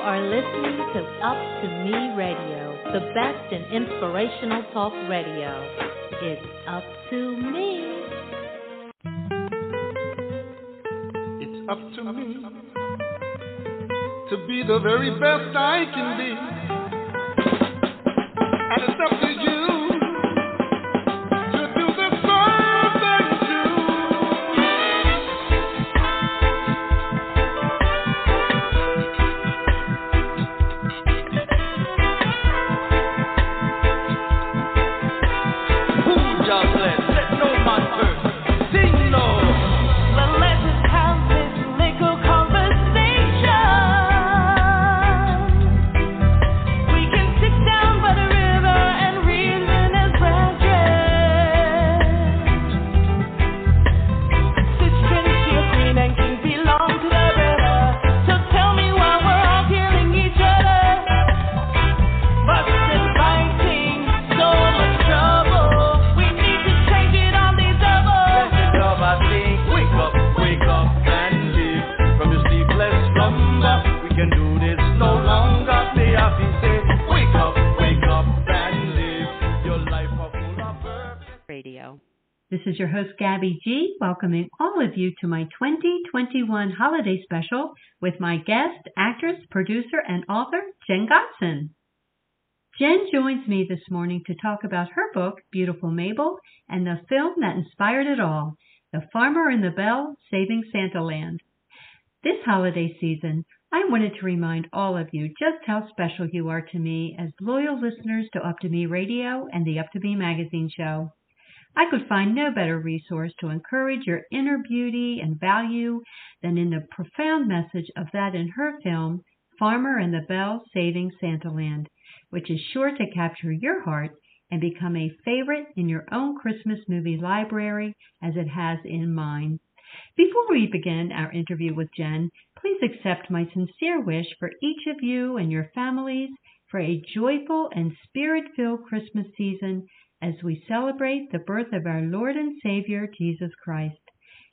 are listening to Up to Me Radio, the best in inspirational talk radio. It's up to me. It's up to me to be the very best I can be. And it's up to you. Welcoming all of you to my 2021 holiday special with my guest, actress, producer, and author, Jenn Gotzon. Jenn joins me this morning to talk about her book, Beautiful Mable, and the film that inspired it all, The Farmer and the Belle Saving Santaland. This holiday season, I wanted to remind all of you just how special you are to me as loyal listeners to Up2Me Radio and the Up2Me magazine show. I could find no better resource to encourage your inner beauty and value than in the profound message of that in her film, Farmer and the Belle Saving Santaland, which is sure to capture your heart and become a favorite in your own Christmas movie library as it has in mine. Before we begin our interview with Jenn, please accept my sincere wish for each of you and your families for a joyful and spirit filled Christmas season as we celebrate the birth of our Lord and Savior Jesus Christ,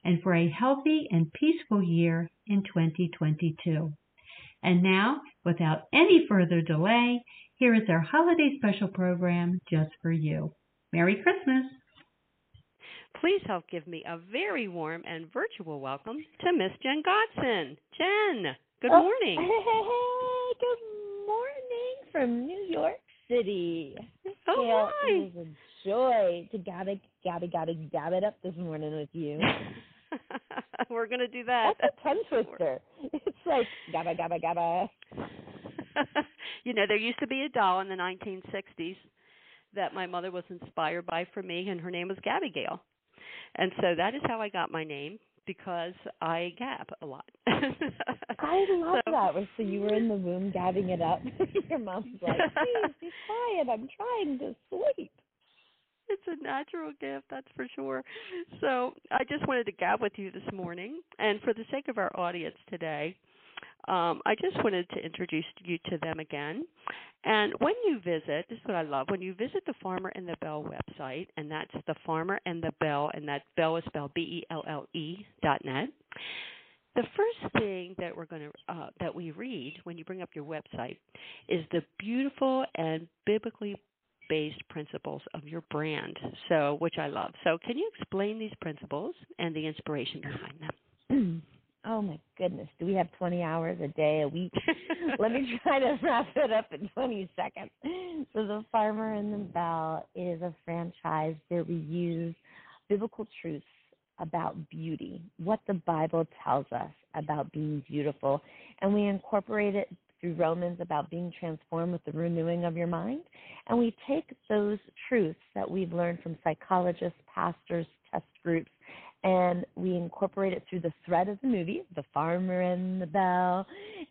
and for a healthy and peaceful year in 2022. And now, without any further delay, here is our holiday special program just for you. Merry Christmas! Please help give me a very warm and virtual welcome to Miss Jenn Gotzon. Jenn, good oh, morning. Hey, good morning from New York City. Oh, hi. It is a joy to gabba, gabba, gabba, gab it up this morning with you. We're going to do that. That's a tongue twister. It's like gabba, gabba, gabba. you know, there used to be a doll in the 1960s that my mother was inspired by for me, and her name was Gabby Gale. And so that is how I got my name because I gab a lot. I love so, that. So you were in the room gabbing it up. Your mom's like, "Please be quiet. I'm trying to sleep." It's a natural gift, that's for sure. So I just wanted to gab with you this morning, and for the sake of our audience today, um, I just wanted to introduce you to them again. And when you visit, this is what I love, when you visit the Farmer and the Belle website, and that's the Farmer and the Belle, and that Belle is spelled B E L L E dot net. The first thing that we're going to uh, that we read when you bring up your website is the beautiful and biblically based principles of your brand. So, which I love. So, can you explain these principles and the inspiration behind them? Oh my goodness. Do we have 20 hours a day, a week? Let me try to wrap it up in 20 seconds. So, The Farmer and the Belle is a franchise where we use biblical truths about beauty, what the Bible tells us about being beautiful, and we incorporate it through Romans about being transformed with the renewing of your mind. And we take those truths that we've learned from psychologists, pastors, test groups, and we incorporate it through the thread of the movie, The Farmer and the Belle,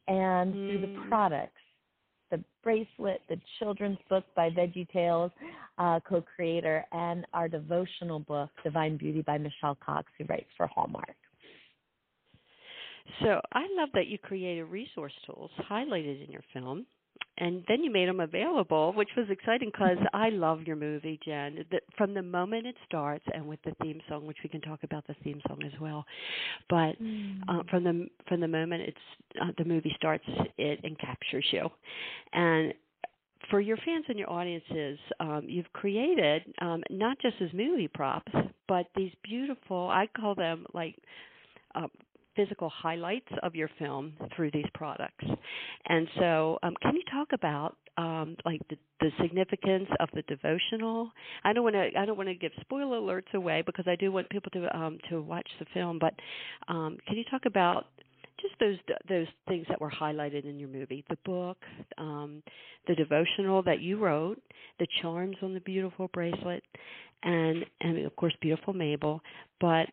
and mm. through the mm. products, the bracelet, the children's book by VeggieTales uh, co-creator, and our devotional book, Divine Beauty by Michelle Cox, who writes for Hallmark. So I love that you created resource tools highlighted in your film and then you made them available, which was exciting because I love your movie, Jenn. The, from the moment it starts, and with the theme song, which we can talk about the theme song as well, but Mm. uh, from the from the moment it's uh, the movie starts, it encaptures you, and for your fans and your audiences, um, you've created um, not just as movie props, but these beautiful, I call them like uh, physical highlights of your film through these products. And so, um, can you talk about um, like the, the significance of the devotional? I don't want to I don't want to give spoiler alerts away because I do want people to um, to watch the film. But um, can you talk about just those those things that were highlighted in your movie, the book, um, the devotional that you wrote, the charms on the beautiful bracelet, and and of course beautiful Mable. But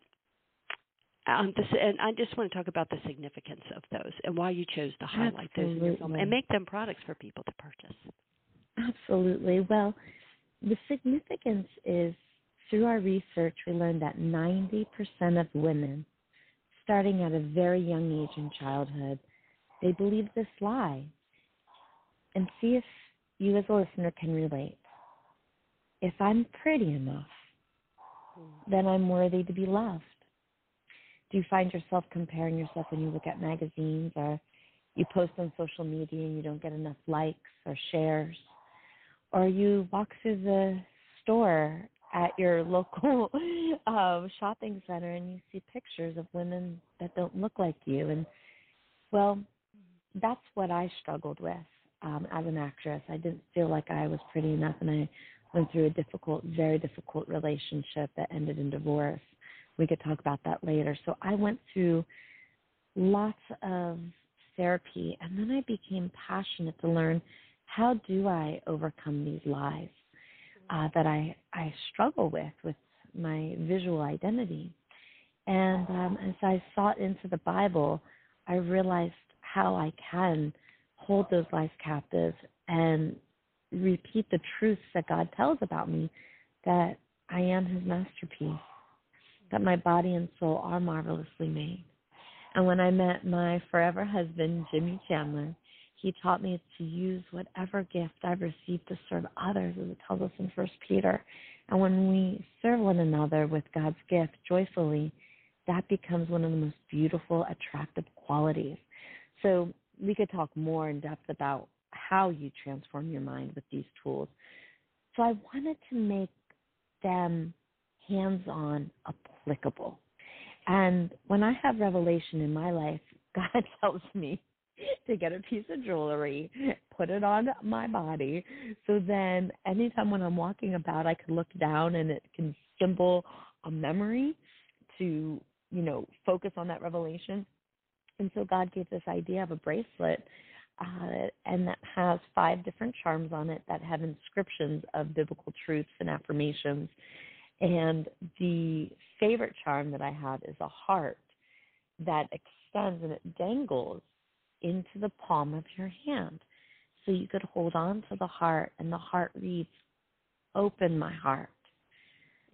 um, this, and I just want to talk about the significance of those and why you chose to highlight those in your film and make them products for people to purchase. Absolutely. Well, the significance is through our research, we learned that 90% of women, starting at a very young age in childhood, they believe this lie. And see if you as a listener can relate. If I'm pretty enough, then I'm worthy to be loved. Do you find yourself comparing yourself when you look at magazines or you post on social media and you don't get enough likes or shares? Or you walk through the store at your local uh, shopping center and you see pictures of women that don't look like you. And, well, that's what I struggled with um, as an actress. I didn't feel like I was pretty enough, and I went through a difficult, very difficult relationship that ended in divorce. We could talk about that later. So I went through lots of therapy, and then I became passionate to learn how do I overcome these lies uh, that I I struggle with with my visual identity. And um, as I sought into the Bible, I realized how I can hold those lies captive and repeat the truths that God tells about me that I am His masterpiece, that my body and soul are marvelously made. And when I met my forever husband, Jimmy Chandler, he taught me to use whatever gift I've received to serve others, as it tells us in First Peter. And when we serve one another with God's gift joyfully, that becomes one of the most beautiful, attractive qualities. So we could talk more in depth about how you transform your mind with these tools. So I wanted to make them hands on applicable. And when I have revelation in my life, God tells me to get a piece of jewelry, put it on my body, so then anytime when I'm walking about, I can look down and it can symbol a memory to, you know, focus on that revelation. And so God gave this idea of a bracelet, uh, and that has five different charms on it that have inscriptions of biblical truths and affirmations. And the favorite charm that I have is a heart that extends and it dangles into the palm of your hand. So you could hold on to the heart, and the heart reads, Open my heart.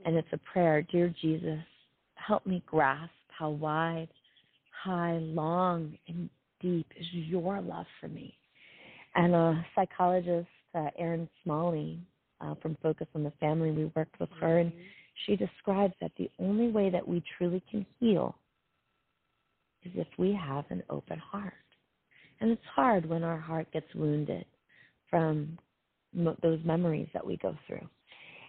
And it's a prayer Dear Jesus, help me grasp how wide, high, long, and deep is your love for me. And a psychologist, uh, Erin Smalley, uh, from Focus on the Family, we worked with her, and she describes that the only way that we truly can heal is if we have an open heart. And it's hard when our heart gets wounded from m- those memories that we go through.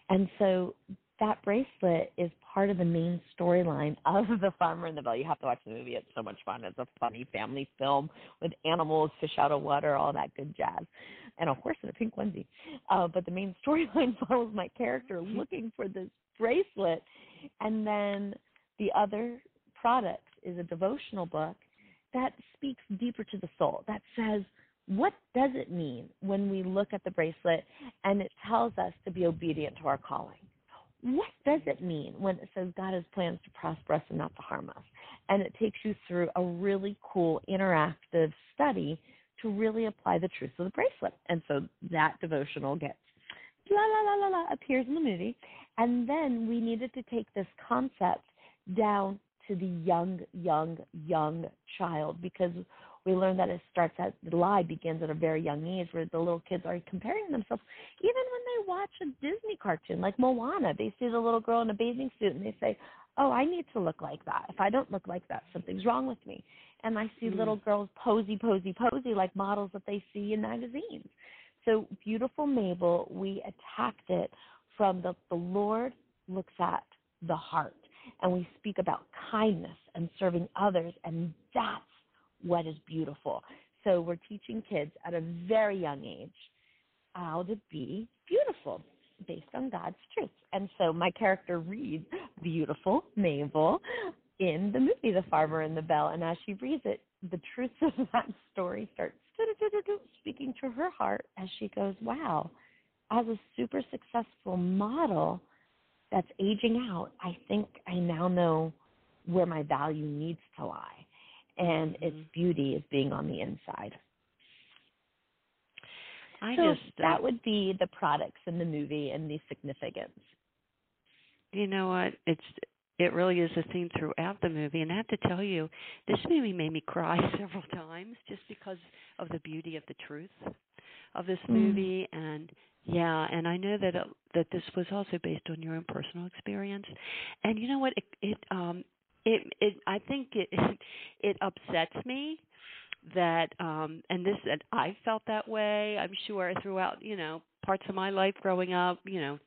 And so that bracelet is part of the main storyline of The Farmer in the Belle. You have to watch the movie. It's so much fun. It's a funny family film with animals, fish out of water, all that good jazz, and a horse in a pink onesie. Uh, but the main storyline follows my character looking for this bracelet. And then the other product is a devotional book that speaks deeper to the soul, that says, what does it mean when we look at the bracelet and it tells us to be obedient to our calling? What does it mean when it says God has plans to prosper us and not to harm us? And it takes you through a really cool interactive study to really apply the truths of the bracelet. And so that devotional gets la la la la la appears in the movie. And then we needed to take this concept down to the young, young, young child because We learned that it starts at the lie begins at a very young age, where the little kids are comparing themselves. Even when they watch a Disney cartoon like Moana, they see the little girl in a bathing suit and they say, "Oh, I need to look like that. If I don't look like that, something's wrong with me." And I see Mm. little girls posy, posy, posy like models that they see in magazines. So, beautiful Mable, we attacked it from the the Lord looks at the heart, and we speak about kindness and serving others, and that's what is beautiful. So, we're teaching kids at a very young age how to be beautiful based on God's truth. And so, my character reads beautiful Mable in the movie The Farmer and the Belle, and as she reads it, the truths of that story start speaking to her heart as she goes, Wow, as a super successful model that's aging out, I think I now know where my value needs to lie. And its Mhm. beauty is being on the inside. I so just uh, that would be the products in the movie and the significance. you know what it's it really is a theme throughout the movie and i have to tell you this movie made me cry several times just because of the beauty of the truth of this Mm. movie and yeah and i know that it, that this was also based on your own personal experience. And you know what? It it um it it i think it it upsets me that um and this and I felt that way I'm sure throughout you know parts of my life growing up you know.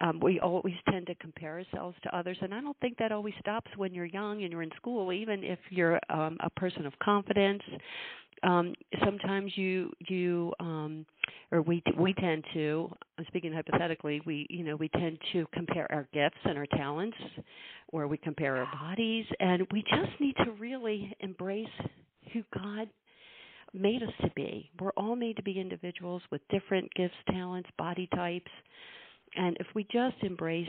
Um we always tend to compare ourselves to others and I don't think that always stops when you're young and you're in school even if you're um a person of confidence um sometimes you you um or we we tend to I'm speaking hypothetically we you know we tend to compare our gifts and our talents or we compare our bodies and we just need to really embrace who God made us to be. We're all made to be individuals with different gifts, talents, body types. And if we just embrace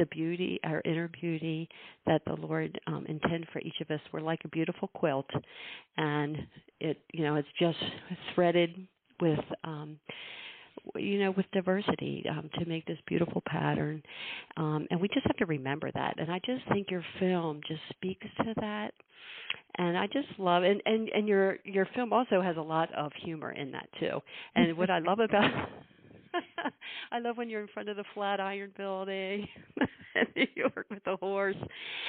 the beauty, our inner beauty that the Lord um, intended for each of us, we're like a beautiful quilt, and it, you know, it's just threaded with, um, you know, with diversity um, to make this beautiful pattern. Um, and we just have to remember that. And I just think your film just speaks to that and I just love and and and your your film also has a lot of humor in that too. And what I love about I love when you're in front of the Flatiron Building in New York with the horse.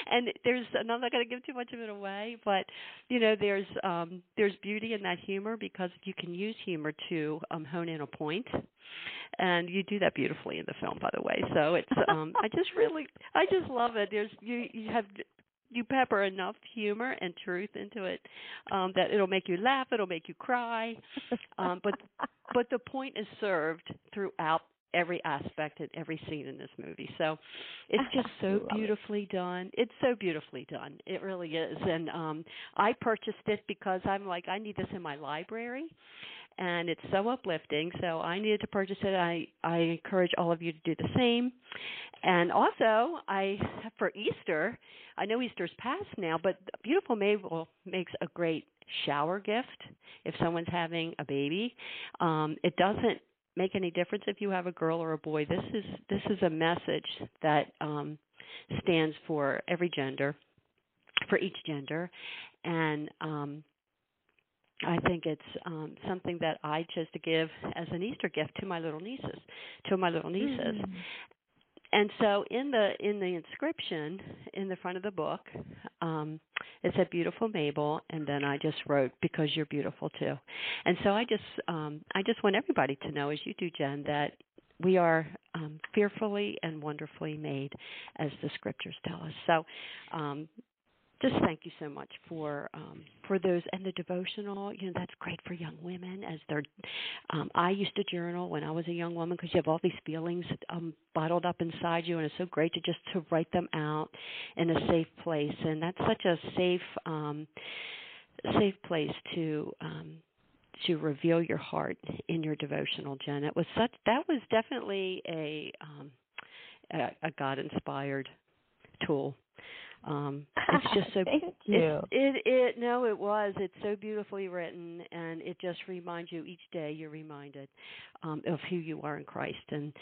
And there's and I'm not going to give too much of it away, but you know there's um there's beauty in that humor because you can use humor to um hone in a point. And you do that beautifully in the film by the way. So it's um i just really i just love it. There's you you have you pepper enough humor and truth into it um that it'll make you laugh it'll make you cry. Um but but the point is served throughout every aspect and every scene in this movie. So it's just so Love it. beautifully done. It's so beautifully done. It really is. And um i purchased it because i'm like i need this in my library and it's so uplifting. So i needed to purchase it. I i encourage all of you to do the same. And also i for easter i know easter's past now but beautiful mable makes a great shower gift if someone's having a baby. Um it doesn't make any difference if you have a girl or a boy. This is this is a message that um stands for every gender for each gender. And um I think it's um something that I chose to give as an Easter gift to my little nieces, to my little nieces. And so in the in the inscription in the front of the book, um it said beautiful Mable and then I just wrote because you're beautiful too. And so I just um I just want everybody to know as you do Jenn that we are um fearfully and wonderfully made as the scriptures tell us. So um just thank you so much for um for those and the devotional. You know that's great for young women as they're um i used to journal when i was a young woman because you have all these feelings um bottled up inside you and it's so great to just to write them out in a safe place. And that's such a safe um safe place to um to reveal your heart in your devotional jenn. It was such that was definitely a um a, a god inspired tool Um, it's just so Thank you. It, it it no, it was. It's so beautifully written, and it just reminds you each day. You're reminded um, of who you are in Christ, and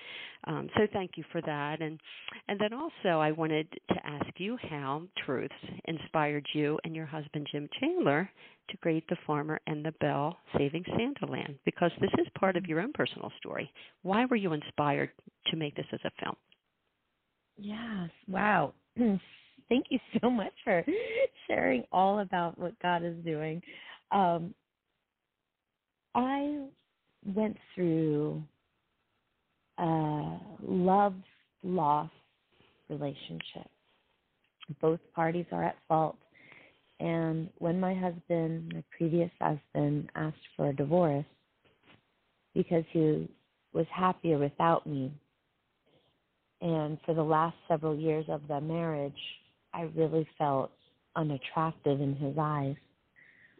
um, so thank you for that. And and then also, I wanted to ask you how truths inspired you and your husband Jim Chandler to create the farmer and the belle saving Santaland, because this is part of your own personal story. Why were you inspired to make this as a film? Yes. Wow. Thank you so much for sharing all about what God is doing. Um, I went through a love loss relationship. Both parties are at fault. And when my husband, my previous husband, asked for a divorce because he was happier without me, and for the last several years of the marriage, I really felt unattractive in his eyes.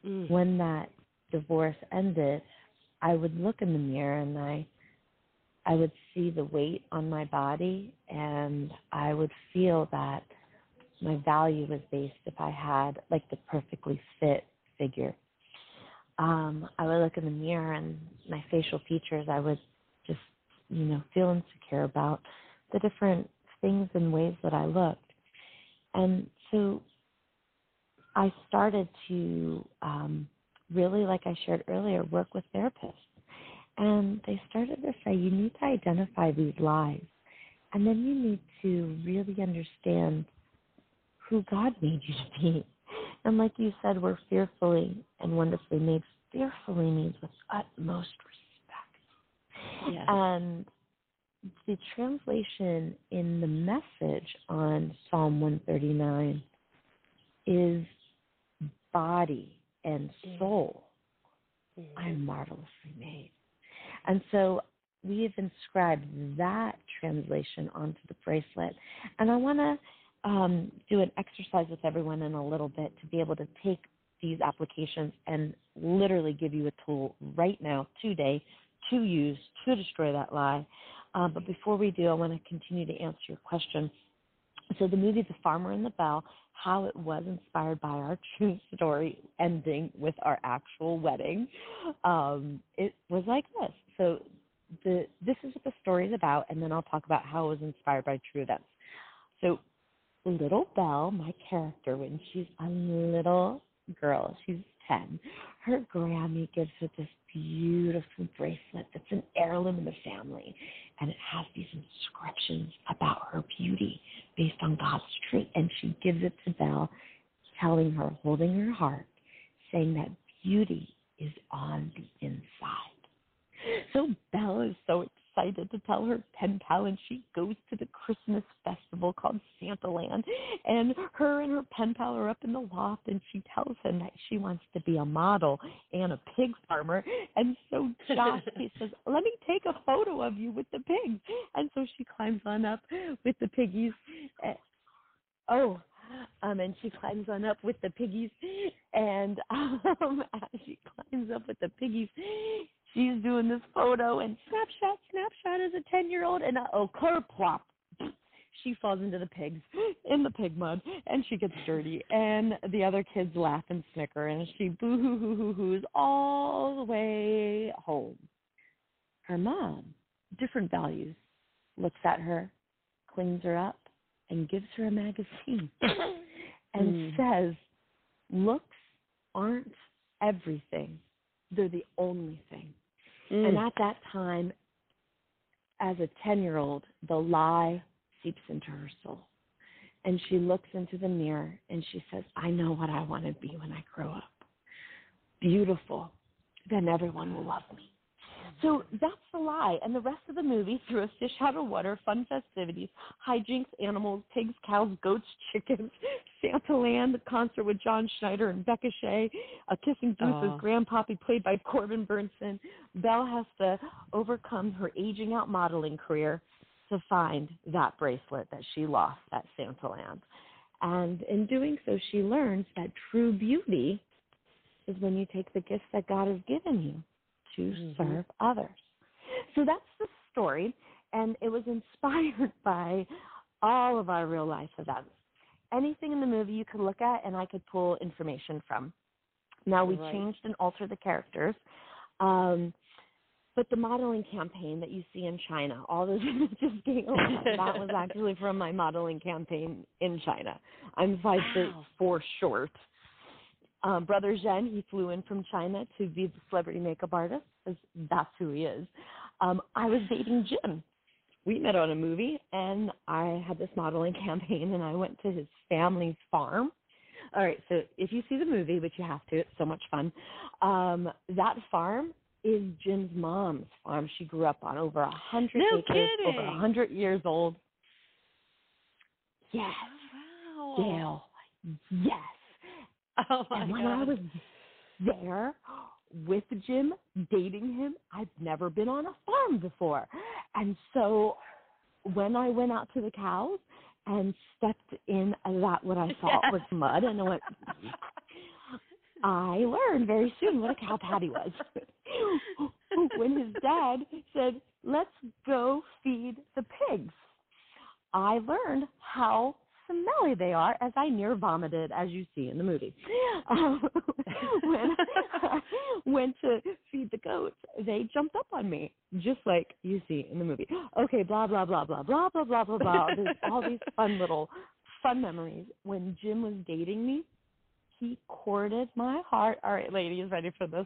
Mm. When that divorce ended, I would look in the mirror and I I would see the weight on my body and I would feel that my value was based if I had like the perfectly fit figure. Um, I would look in the mirror and my facial features I would just, you know, feel insecure about the different things and ways that I looked. And so I started to um, really, like I shared earlier, work with therapists. And they started to say, you need to identify these lies. And then you need to really understand who God made you to be. And like you said, we're fearfully and wonderfully made. Fearfully means with utmost respect. Yes. And the translation in the message on Psalm 139 is body and soul. I'm marvelously made. And so we have inscribed that translation onto the bracelet. And I want to um, do an exercise with everyone in a little bit to be able to take these applications and literally give you a tool right now, today, to use to destroy that lie. Uh, but before we do, I want to continue to answer your question. So the movie The Farmer and the Belle, how it was inspired by our true story ending with our actual wedding, um, it was like this. So the this is what the story is about, and then I'll talk about how it was inspired by true events. So little Belle, my character, when she's a little girl, she's ten, her Grammy gives her this beautiful bracelet that's an heirloom in the family. And it has these inscriptions about her beauty based on God's truth. And she gives it to Belle, telling her, holding her heart, saying that beauty is on the inside. So Belle is so excited to tell her pen pal, and she goes to the Christmas festival called Santaland. And her and her pen pal are up in the loft, and she tells him that she wants to be a model and a pig farmer. And so Josh, he says, Let me take a photo of you with the pigs. And so she climbs on up with the piggies. Eh, Oh, um, and she climbs on up with the piggies, and um, as she climbs up with the piggies, she's doing this photo and snapshot, snapshot as a ten year old, and uh, oh, kerplop, she falls into the pigs in the pig mud, and she gets dirty, and the other kids laugh and snicker, and she boo hoo hoo hoo hoos all the way home. Her mom, different values, looks at her, cleans her up, and gives her a magazine and Mm. says, Looks aren't everything, they're the only thing. Mm. And at that time, as a 10 year old, the lie seeps into her soul. And she looks into the mirror and she says, I know what I want to be when I grow up. Beautiful. Then everyone will love me. So that's the lie. And the rest of the movie, through a fish out of water, fun festivities, hijinks, animals, pigs, cows, goats, chickens, Santaland, the concert with John Schneider and Becca Shea, a kissing booth Aw. with Grandpappy played by Corbin Bernsen. Belle has to overcome her aging out modeling career to find that bracelet that she lost at Santaland. And in doing so, she learns that true beauty is when you take the gifts that God has given you to Mhm. serve others. So that's the story, and it was inspired by all of our real life events. anything in the movie you could look at and I could pull information from. Now we Right. changed and altered the characters. Um but the modeling campaign that you see in China, all those images being that was actually from my modeling campaign in China. I'm five Wow. four short. Um, Brother Zhen, he flew in from China to be the celebrity makeup artist. 'cause That's who he is. Um, I was dating Jim. We met on a movie, and I had this modeling campaign, and I went to his family's farm. All right, so if you see the movie, which you have to, it's so much fun. Um, that farm is Jim's mom's farm. She grew up on over a hundred No acres, over a hundred years old. Yes, Wow. Gail. Yes. Oh my and when God. I was there with Jim, dating him, I'd never been on a farm before. And so when I went out to the cows and stepped in uh, that what I thought was mud and I went I learned very soon what a cow patty was. when his dad said, Let's go feed the pigs. I learned how smelly they are as I near vomited, as you see in the movie. Um, when I went to feed the goats, they jumped up on me, just like you see in the movie. Okay, blah, blah, blah, blah, blah, blah, blah, blah, blah. There's all these fun little fun memories. When Jim was dating me, he courted my heart. All right, ladies, ready for this?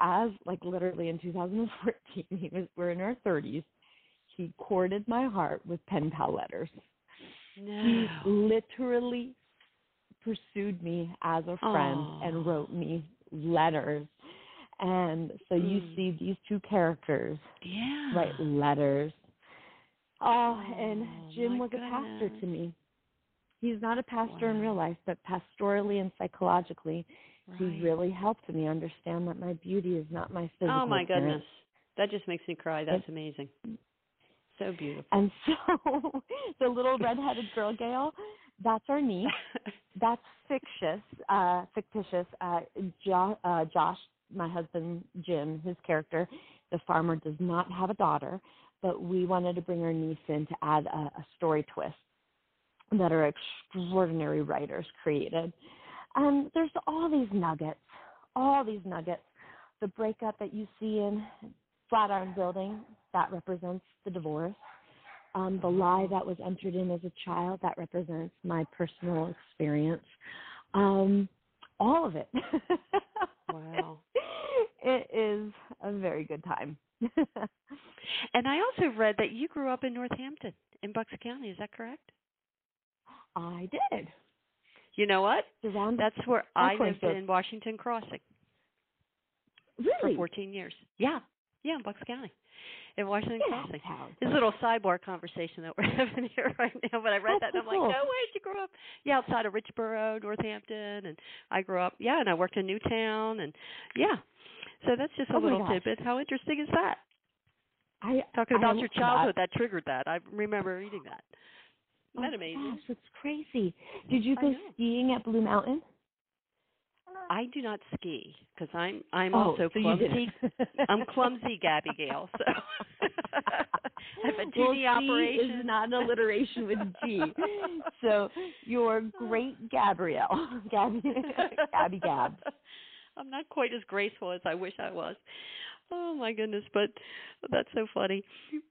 As like literally in 2014, he was we're in our 30s. He courted my heart with pen pal letters. He literally pursued me as a friend Aw. and wrote me letters. And so you Mm. see these two characters Yeah. write letters. Oh, and Oh, Jim was a pastor to me. He's not a pastor in real life, but pastorally and psychologically, he really helped me understand that my beauty is not my physical. Oh my appearance. goodness. That just makes me cry. That's amazing. So beautiful. And so the little redheaded girl, Gail, that's our niece. That's fictitious. Uh, fictitious. Uh, jo- uh, Josh, my husband, Jim, his character, the farmer, does not have a daughter, but we wanted to bring our niece in to add a, a story twist that our extraordinary writers created. And there's all these nuggets, all these nuggets. The breakup that you see in Flatiron Building, that represents the divorce. Um, the lie that was entered in as a child, that represents my personal experience. Um, all of it. Wow. It is a very good time. and I also read that you grew up in Northampton, in Bucks County. Is that correct? I did. You know what? Surrounded. That's where I lived lived. in Washington Crossing Really? for 14 years. Yeah. Yeah, in Bucks County. In Washington out Crossing. This little sidebar conversation that we're having here right now, but I read oh, that That's and I'm like, no way, you grew up, yeah, outside of Richboro, Northampton, and I grew up, yeah, and I worked in Newtown, and yeah. So that's just a Oh little tidbit. How interesting is that? I Talking about love your that. childhood, that. triggered that. I remember reading that. Isn't that Oh, amazing? Gosh, that's crazy. Did you go skiing at Blue Mountain? I do not ski because I'm I'm oh, also so clumsy. I'm clumsy, Gabby Gale. So I have a well, 2D C operation. is not an alliteration with G. so you're great Gabrielle. Gabby Gabby Gabs. I'm not quite as graceful as I wish I was. Oh my goodness, but that's so funny.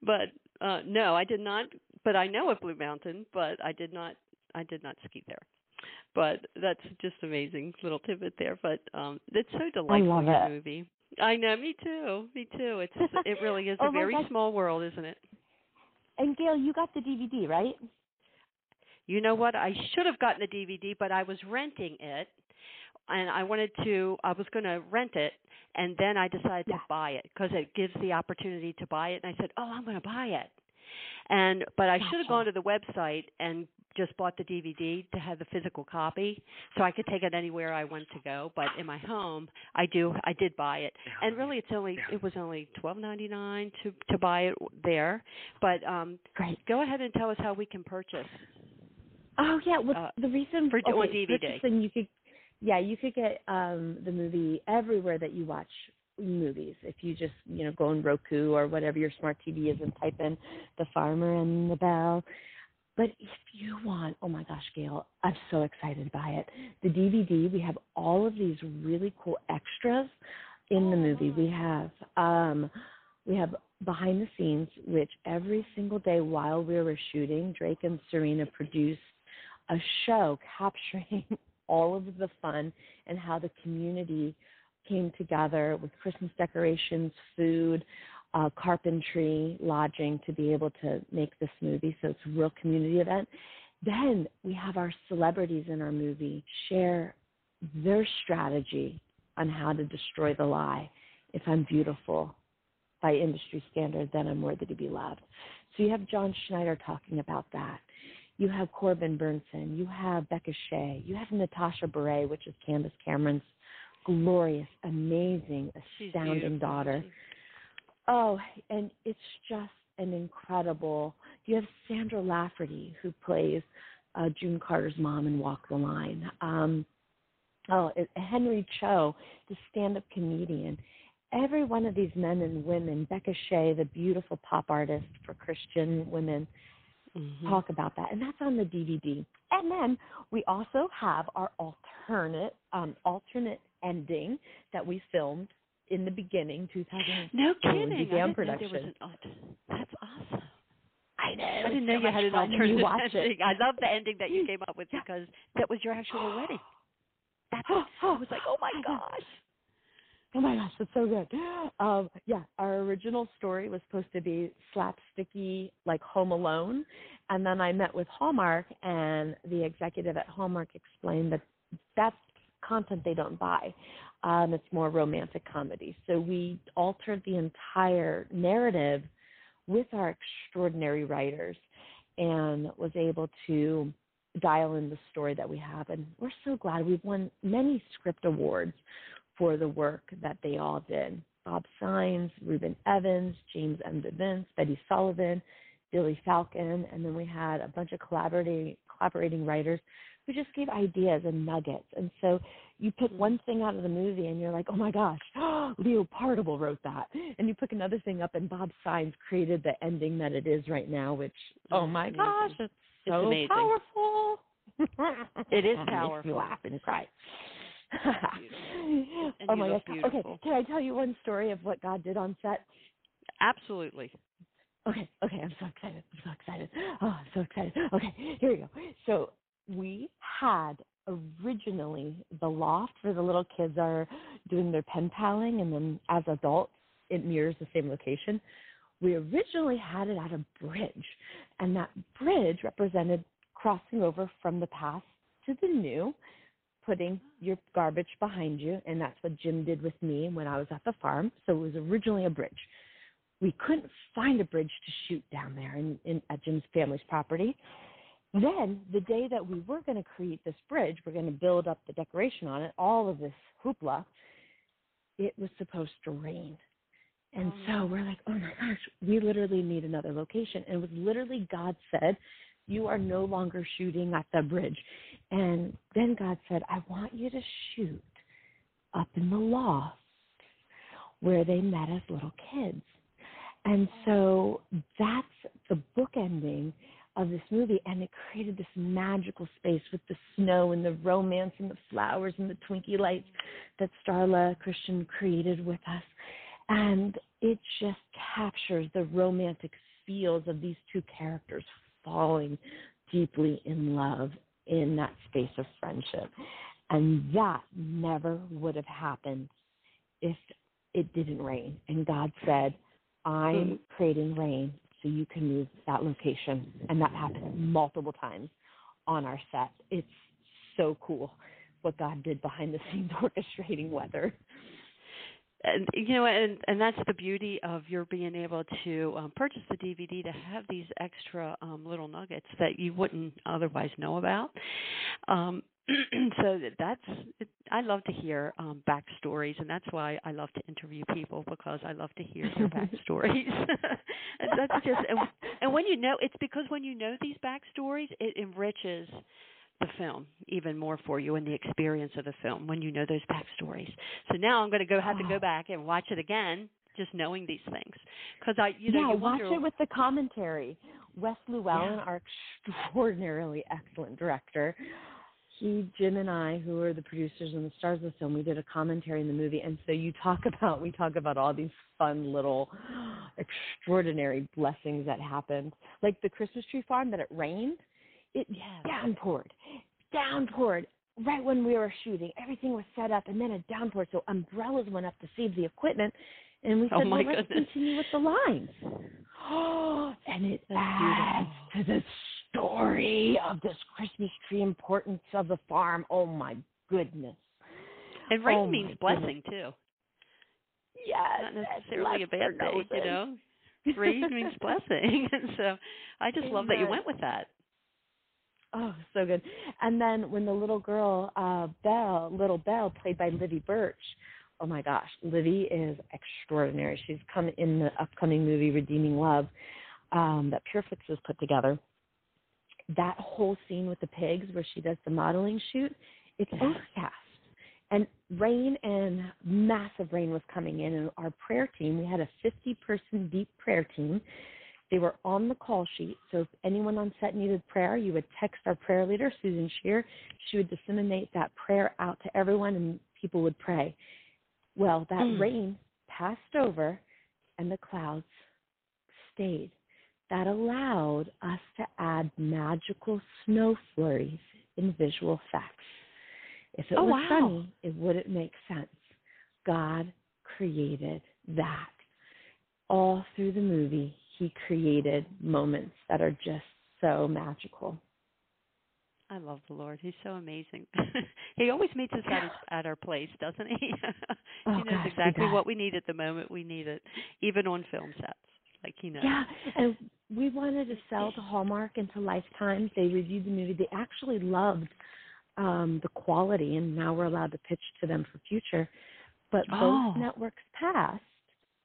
But uh no, I did not but I know of Blue Mountain, but I did not I did not ski there. But that's just amazing little tidbit there. But um it's so delightful I love it. movie. I know, me too. Me too. It's it really is Oh a very gosh. small world, isn't it? And Gail, you got the DVD, right? You know what? I should have gotten the DVD, but I was renting it, and I wanted to. I was going to rent it, and then I decided Yeah. to buy it because it gives the opportunity to buy it. And I said, "Oh, I'm going to buy it." And but I should have gone to the website and just bought the DVD to have the physical copy, so I could take it anywhere I want to go. But in my home, I do. I did buy it, and really, it's only it was only twelve ninety nine to to buy it there. But um, Great. go ahead and tell us how we can purchase. Oh yeah, well Uh, the reason for- okay, on DVD. purchasing, you could yeah, you could get um the movie everywhere that you watch movies. If you just, you know, go on Roku or whatever your smart TV is and type in The Farmer and the Belle. But if you want, oh my gosh, Gail, I'm so excited by it. The DVD, we have all of these really cool extras in the movie. We have um we have behind the scenes, which every single day while we were shooting, Drake and Serena produced a show capturing all of the fun and how the community came together with Christmas decorations, food, uh, carpentry, lodging to be able to make this movie. So it's a real community event. Then we have our celebrities in our movie share their strategy on how to destroy the lie. If I'm beautiful by industry standard, then I'm worthy to be loved. So you have John Schneider talking about that. You have Corbin Bernsen. You have Becca Shea. You have Natasha Bure, which is Candace Cameron's glorious, amazing, astounding daughter. Oh, and it's just an incredible. You have Sandra Lafferty, who plays uh, June Carter's mom in Walk the Line. Um, oh, Henry Cho, the stand-up comedian. Every one of these men and women, Becca Shea, the beautiful pop artist for Christian women, mm-hmm. talk about that, and that's on the DVD. And then we also have our alternate um, alternate ending that we filmed in the beginning, 2000. No kidding. Began production. An, that's awesome. I know. I didn't know so you had an alternative ending. It. I love the ending that you came up with because that was your actual wedding. That's, I was like, oh my gosh. Oh my gosh, that's so good. Um, yeah, our original story was supposed to be slapsticky, like Home Alone, and then I met with Hallmark, and the executive at Hallmark explained that that's content they don't buy. Um, it's more romantic comedy. So we altered the entire narrative with our extraordinary writers and was able to dial in the story that we have. And we're so glad we've won many script awards for the work that they all did. Bob Saenz, Reuben Evans, James M. DeVince, Betty Sullivan, Billy Falcon, and then we had a bunch of collaborating collaborating writers who just gave ideas and nuggets. And so you pick one thing out of the movie and you're like, oh my gosh, Leo Partible wrote that. And you pick another thing up and Bob Saenz created the ending that it is right now, which, oh my gosh, it's so amazing. powerful. it is powerful. Makes me laugh and cry. oh my gosh. Beautiful. Okay, can I tell you one story of what God did on set? Absolutely. Okay, okay, I'm so excited. I'm so excited. Oh, I'm so excited. Okay, here we go. So we had originally the loft where the little kids are doing their pen paling, and then as adults, it mirrors the same location. We originally had it at a bridge, and that bridge represented crossing over from the past to the new, putting your garbage behind you, and that's what Jim did with me when I was at the farm. So it was originally a bridge. We couldn't find a bridge to shoot down there in, in at Jim's family's property. Then, the day that we were going to create this bridge, we're going to build up the decoration on it, all of this hoopla, it was supposed to rain. And oh, so we're like, oh my gosh, we literally need another location. And it was literally God said, you are no longer shooting at the bridge. And then God said, I want you to shoot up in the loft where they met as little kids. And oh. so that's the book ending of this movie and it created this magical space with the snow and the romance and the flowers and the twinkie lights that Starla Christian created with us. And it just captures the romantic feels of these two characters falling deeply in love in that space of friendship. And that never would have happened if it didn't rain. And God said, I'm hmm. creating rain so you can move that location. And that happened multiple times on our set. It's so cool what God did behind the scenes orchestrating weather. And you know, and and that's the beauty of your being able to um, purchase the DVD to have these extra um, little nuggets that you wouldn't otherwise know about. Um, so that's I love to hear um, backstories, and that's why I love to interview people because I love to hear their backstories. and that's just and, and when you know, it's because when you know these backstories, it enriches the film even more for you and the experience of the film when you know those backstories. So now I'm going to go have to go back and watch it again just knowing these things because I you know yeah you watch wonder, it with the commentary Wes Llewellyn, Yeah. our extraordinarily excellent director, he, Jim, and I, who are the producers and the stars of the film, we did a commentary in the movie. And so you talk about, we talk about all these fun little extraordinary blessings that happened. Like the Christmas tree farm that it rained, it Yes. downpoured, downpoured right when we were shooting. Everything was set up and then it downpoured. So umbrellas went up to save the equipment. And we Oh, said, my well, let's continue with the lines. Oh, and it That's adds to the story of this Christmas tree importance of the farm. Oh my goodness. And rain Oh, means blessing too. Yes. Not necessarily a bad thing, you know. Rain means blessing. And so I just love that you went with that. Oh, so good. And then when the little girl, uh, Belle, little Belle, played by Livi Birch, oh my gosh, Livi is extraordinary. She's come in the upcoming movie Redeeming Love um, that Pureflix has put together. That whole scene with the pigs where she does the modeling shoot, it's overcast. And rain and massive rain was coming in, and our prayer team, we had a 50 person deep prayer team. They were on the call sheet, so if anyone on set needed prayer, you would text our prayer leader, Susan Shear. She would disseminate that prayer out to everyone, and people would pray. Well, that Mm. rain passed over, and the clouds stayed. That allowed us to add magical snow flurries in visual effects. If it Oh, was wow. sunny, it wouldn't make sense. God created that. All through the movie, He created moments that are just so magical. I love the Lord. He's so amazing. he always meets us at, his, at our place, doesn't he? Oh, he knows gosh, he exactly does. what we need at the moment we need it, even on film sets. Like he knows. Yeah, and we wanted to sell to Hallmark and to Lifetime. They reviewed the movie. They actually loved um, the quality, and now we're allowed to pitch to them for future. But Oh. both networks passed.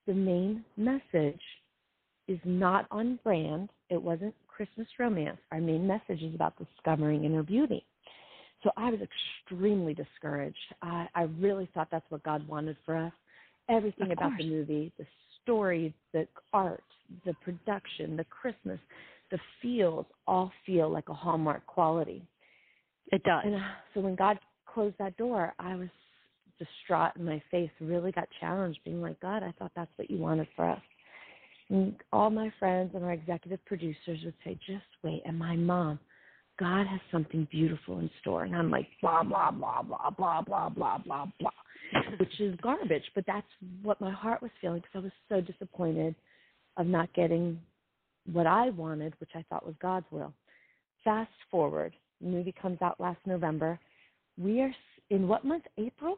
The main message is not on brand. It wasn't Christmas romance. Our main message is about discovering inner beauty. So I was extremely discouraged. I, I really thought that's what God wanted for us. Everything about the movie, the story, the art, the production, the Christmas, the feels all feel like a Hallmark quality. It does. And uh, so when God closed that door, I was distraught and my faith really got challenged, being like, God, I thought that's what you wanted for us. And all my friends and our executive producers would say, just wait. And my mom, God has something beautiful in store. And I'm like, blah, blah, blah, blah, blah, blah, blah, blah, blah, which is garbage. But that's what my heart was feeling because I was so disappointed of not getting what I wanted, which I thought was God's will. Fast forward, the movie comes out last November. We are in what month? April?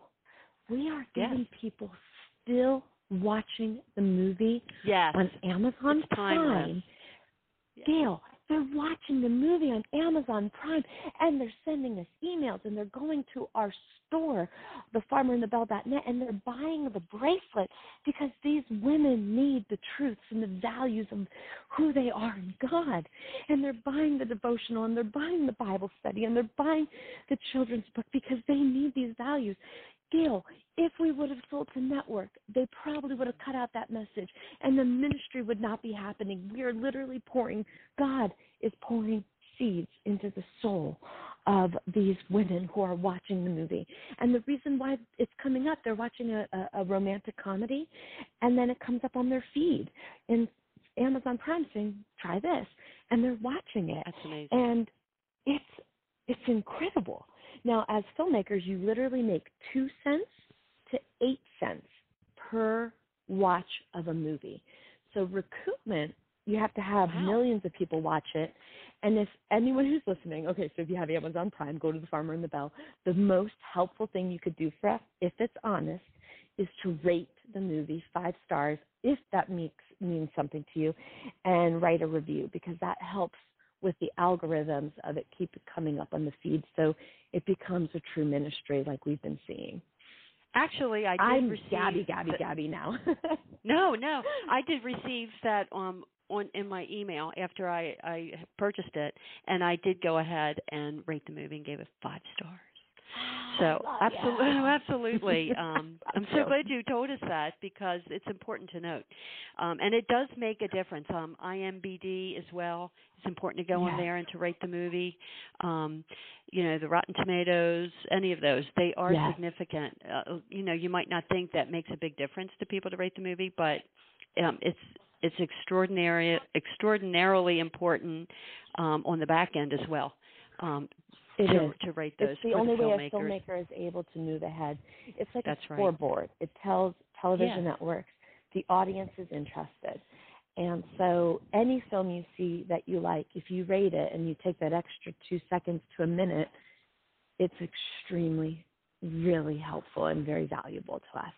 We are Yes. getting people still watching the movie yes. on Amazon. Prime. Yes. Gail, they're watching the movie on Amazon Prime and they're sending us emails and they're going to our store, thefarmerandthebelle.net, and they're buying the bracelet because these women need the truths and the values of who they are in God. And they're buying the devotional and they're buying the Bible study and they're buying the children's book because they need these values. Gail, if we would have sold to network, they probably would have cut out that message and the ministry would not be happening. We are literally pouring, God is pouring seeds into the soul of these women who are watching the movie. And the reason why it's coming up, they're watching a, a, a romantic comedy and then it comes up on their feed in Amazon Prime saying, try this. And they're watching it That's amazing. and it's it's incredible. Now, as filmmakers, you literally make two cents to eight cents per watch of a movie. So recoupment, you have to have Wow. millions of people watch it. And if anyone who's listening, okay, so if you have Amazon Prime, go to the Farmer and the Belle. The most helpful thing you could do for us, if it's honest, is to rate the movie five stars if that makes means something to you, and write a review because that helps with the algorithms of it keep it coming up on the feed so it becomes a true ministry like we've been seeing. Actually, I did I'm receive Gabby, Gabby, the- Gabby now. No, no. I did receive that um on in my email after I I purchased it and I did go ahead and rate the movie and gave it 5 stars. So Oh, absolutely, absolutely. Um, I'm so glad you told us that because it's important to note, um, and it does make a difference. Um, IMBD as well. It's important to go on there and to rate the movie. Um, you know, the Rotten Tomatoes, any of those, they are Yes. significant. Uh, you know, you might not think that makes a big difference to people to rate the movie, but um, it's it's extraordinary, extraordinarily important um, on the back end as well. Um, It to, is. to rate those It's the only the way a filmmaker is able to move ahead. It's like That's a right. scoreboard. It tells television Yeah. networks the audience is interested. And so any film you see that you like, if you rate it and you take that extra two seconds to a minute, it's extremely, really helpful and very valuable to us.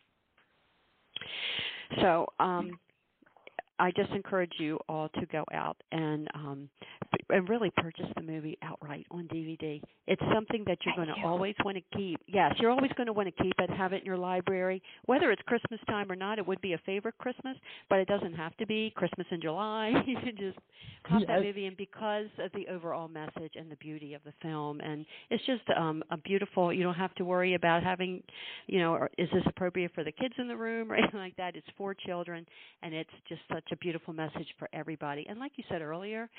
So um, I just encourage you all to go out and um, and really purchase the movie outright on DVD. It's something that you're Thank going to you. always want to keep. Yes, you're always going to want to keep it, have it in your library, whether it's Christmas time or not. It would be a favorite Christmas, but it doesn't have to be Christmas in July. you can just pop that movie in because of the overall message and the beauty of the film, and it's just um, a beautiful. You don't have to worry about having, you know, is this appropriate for the kids in the room or anything like that. It's for children, and it's just such a beautiful message for everybody. And like you said earlier,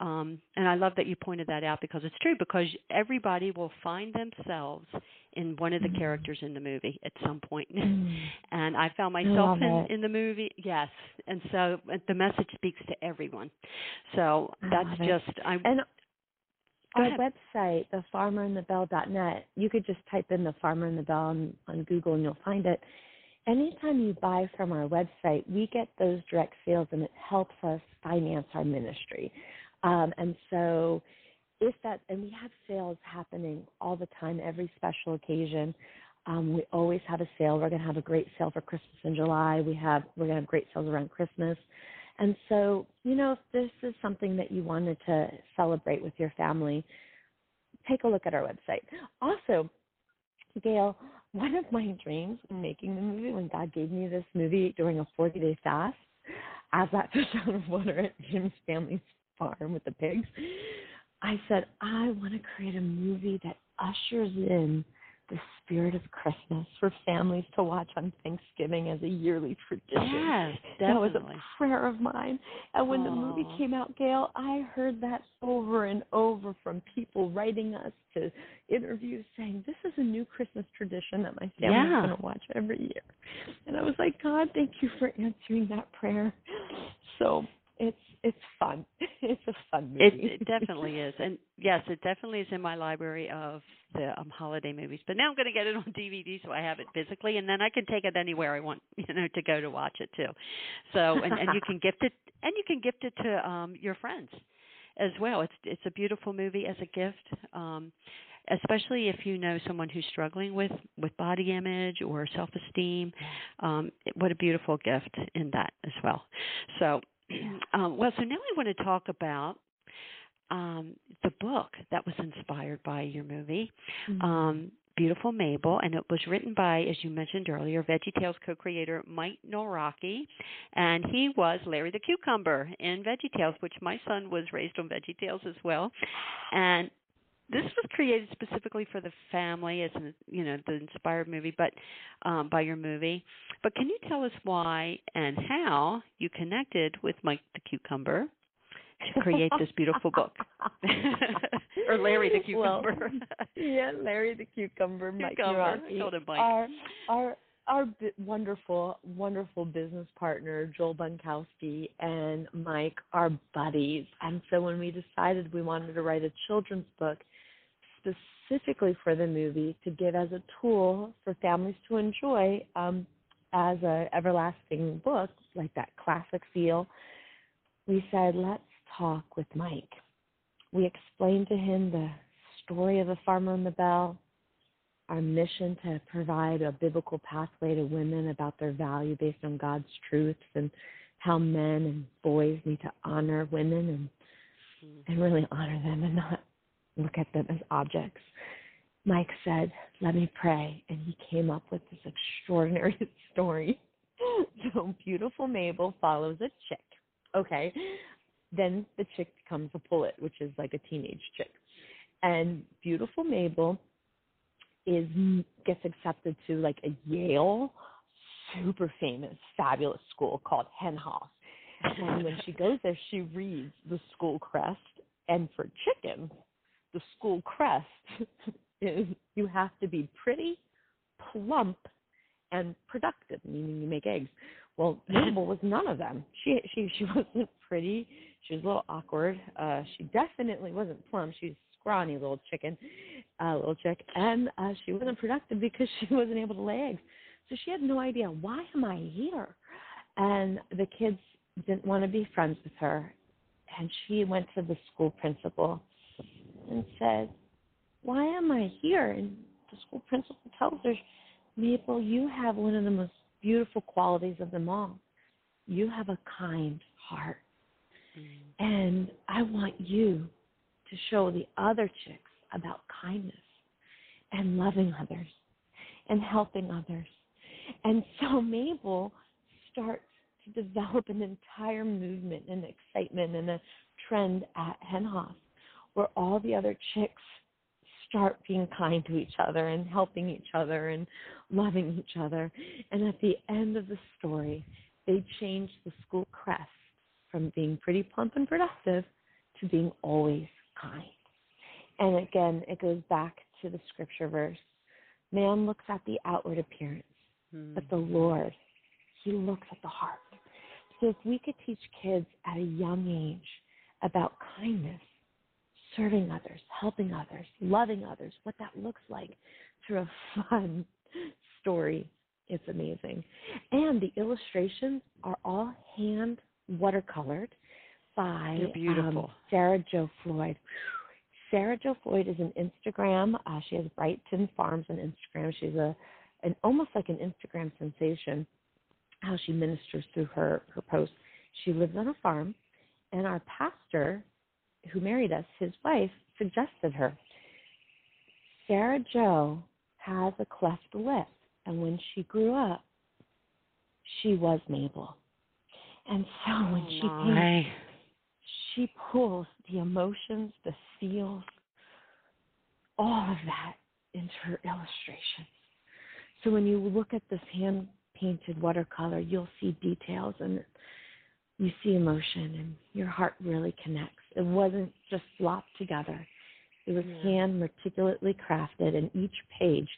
um, and I love that you pointed that out because it's true because everybody will find themselves in one of the Mhm. characters in the movie at some point. Mm. and I found myself in, it. in the movie. Yes, and so the message speaks to everyone. So that's just I. And Go our ahead. website, thefarmerandthebelle.net, you could just type in the farmer and the belle on, on Google and you'll find it. Anytime you buy from our website, we get those direct sales and it helps us finance our ministry. Um, and so if that, and we have sales happening all the time, every special occasion. Um, we always have a sale. We're going to have a great sale for Christmas in July. We have, we're going to have great sales around Christmas. And so, you know, if this is something that you wanted to celebrate with your family, take a look at our website. Also, Gail, one of my dreams when making the movie, when God gave me this movie during a 40 day fast, as that fish out of water at Jim's family's farm with the pigs, I said, I want to create a movie that ushers in the spirit of Christmas for families to watch on Thanksgiving as a yearly tradition. Yes, That was a prayer of mine. And when the movie came out, Gail, I heard that over and over from people writing us to interviews saying, This is a new Christmas tradition that my family's Yeah. going to watch every year. And I was like, God, thank you for answering that prayer. So it's it's fun. It's a fun movie. It, it definitely is, and yes, it definitely is in my library of the um, holiday movies. But now I'm going to get it on DVD, so I have it physically, and then I can take it anywhere I want, you know, to go to watch it too. So, and, and you can gift it, and you can gift it to um your friends as well. It's it's a beautiful movie as a gift. Um, especially if you know someone who's struggling with with body image or self esteem um it- what a beautiful gift in that as well so um well so now i want to talk about um the book that was inspired by your movie Mhm. um Beautiful Mable, and it was written by, as you mentioned earlier, VeggieTales co-creator Mike Nawrocki, and he was Larry the Cucumber in VeggieTales, which my son was raised on VeggieTales as well, and this was created specifically for the family as an, you know the inspired movie, but um, by your movie. But can you tell us why and how you connected with Mike the Cucumber to create this beautiful book, or Larry the Well, Cucumber? yeah, Larry the cucumber, Mike Cucumber. I Nawrocki. called him Mike. Our our our wonderful wonderful business partner Joel Bunkowski and Mike are buddies, and so when we decided we wanted to write a children's book specifically for the movie to give as a tool for families to enjoy um, as a everlasting book like that classic feel, we said let's talk with Mike. We explained to him the story of the farmer and the belle, our mission to provide a biblical pathway to women about their value based on God's truths and how men and boys need to honor women and and really honor them and not look at them as objects. Mike said, Let me pray. And he came up with this extraordinary story. So beautiful Mable follows a chick. Okay. Then the chick becomes a pullet, which is like a teenage chick. And beautiful Mable is gets accepted to like a Yale super famous fabulous school called Henhoff. And when she goes there she reads the school crest and for chickens the school crest is you have to be pretty, plump, and productive, meaning you make eggs. Well, Mable was none of them. She she she wasn't pretty. She was a little awkward. Uh, she definitely wasn't plump. She was scrawny little chicken, uh, little chick, and uh, she wasn't productive because she wasn't able to lay eggs. So she had no idea why am I here, and the kids didn't want to be friends with her, and she went to the school principal and said, "Why am I here?" And the school principal tells her, "Mable, you have one of the most beautiful qualities of them all. You have a kind heart. Mm. And I want you to show the other chicks about kindness and loving others and helping others. And so Mable starts to develop an entire movement and excitement and a trend at Henhoff where all the other chicks start being kind to each other and helping each other and loving each other. And at the end of the story, they change the school crest from being pretty plump and productive to being always kind. And again, it goes back to the scripture verse man looks at the outward appearance, hmm. but the Lord, He looks at the heart. So if we could teach kids at a young age about kindness, serving others, helping others, loving others, what that looks like through a fun story. It's amazing. And the illustrations are all hand watercolored by um, Sara Jo Floyd. Sara Jo Floyd is an Instagram. Uh, she has Bryarton Farms on Instagram. She's a an almost like an Instagram sensation. How she ministers through her her posts. She lives on a farm, and our pastor who married us, his wife, suggested her. Sara Jo has a cleft lip, and when she grew up, she was Mable. And so oh, when she oh, paints, she pulls the emotions, the feels, all of that into her illustrations. So when you look at this hand painted watercolor, you'll see details and you see emotion and your heart really connects. It wasn't just slopped together. It was yeah. hand meticulously crafted, and each page,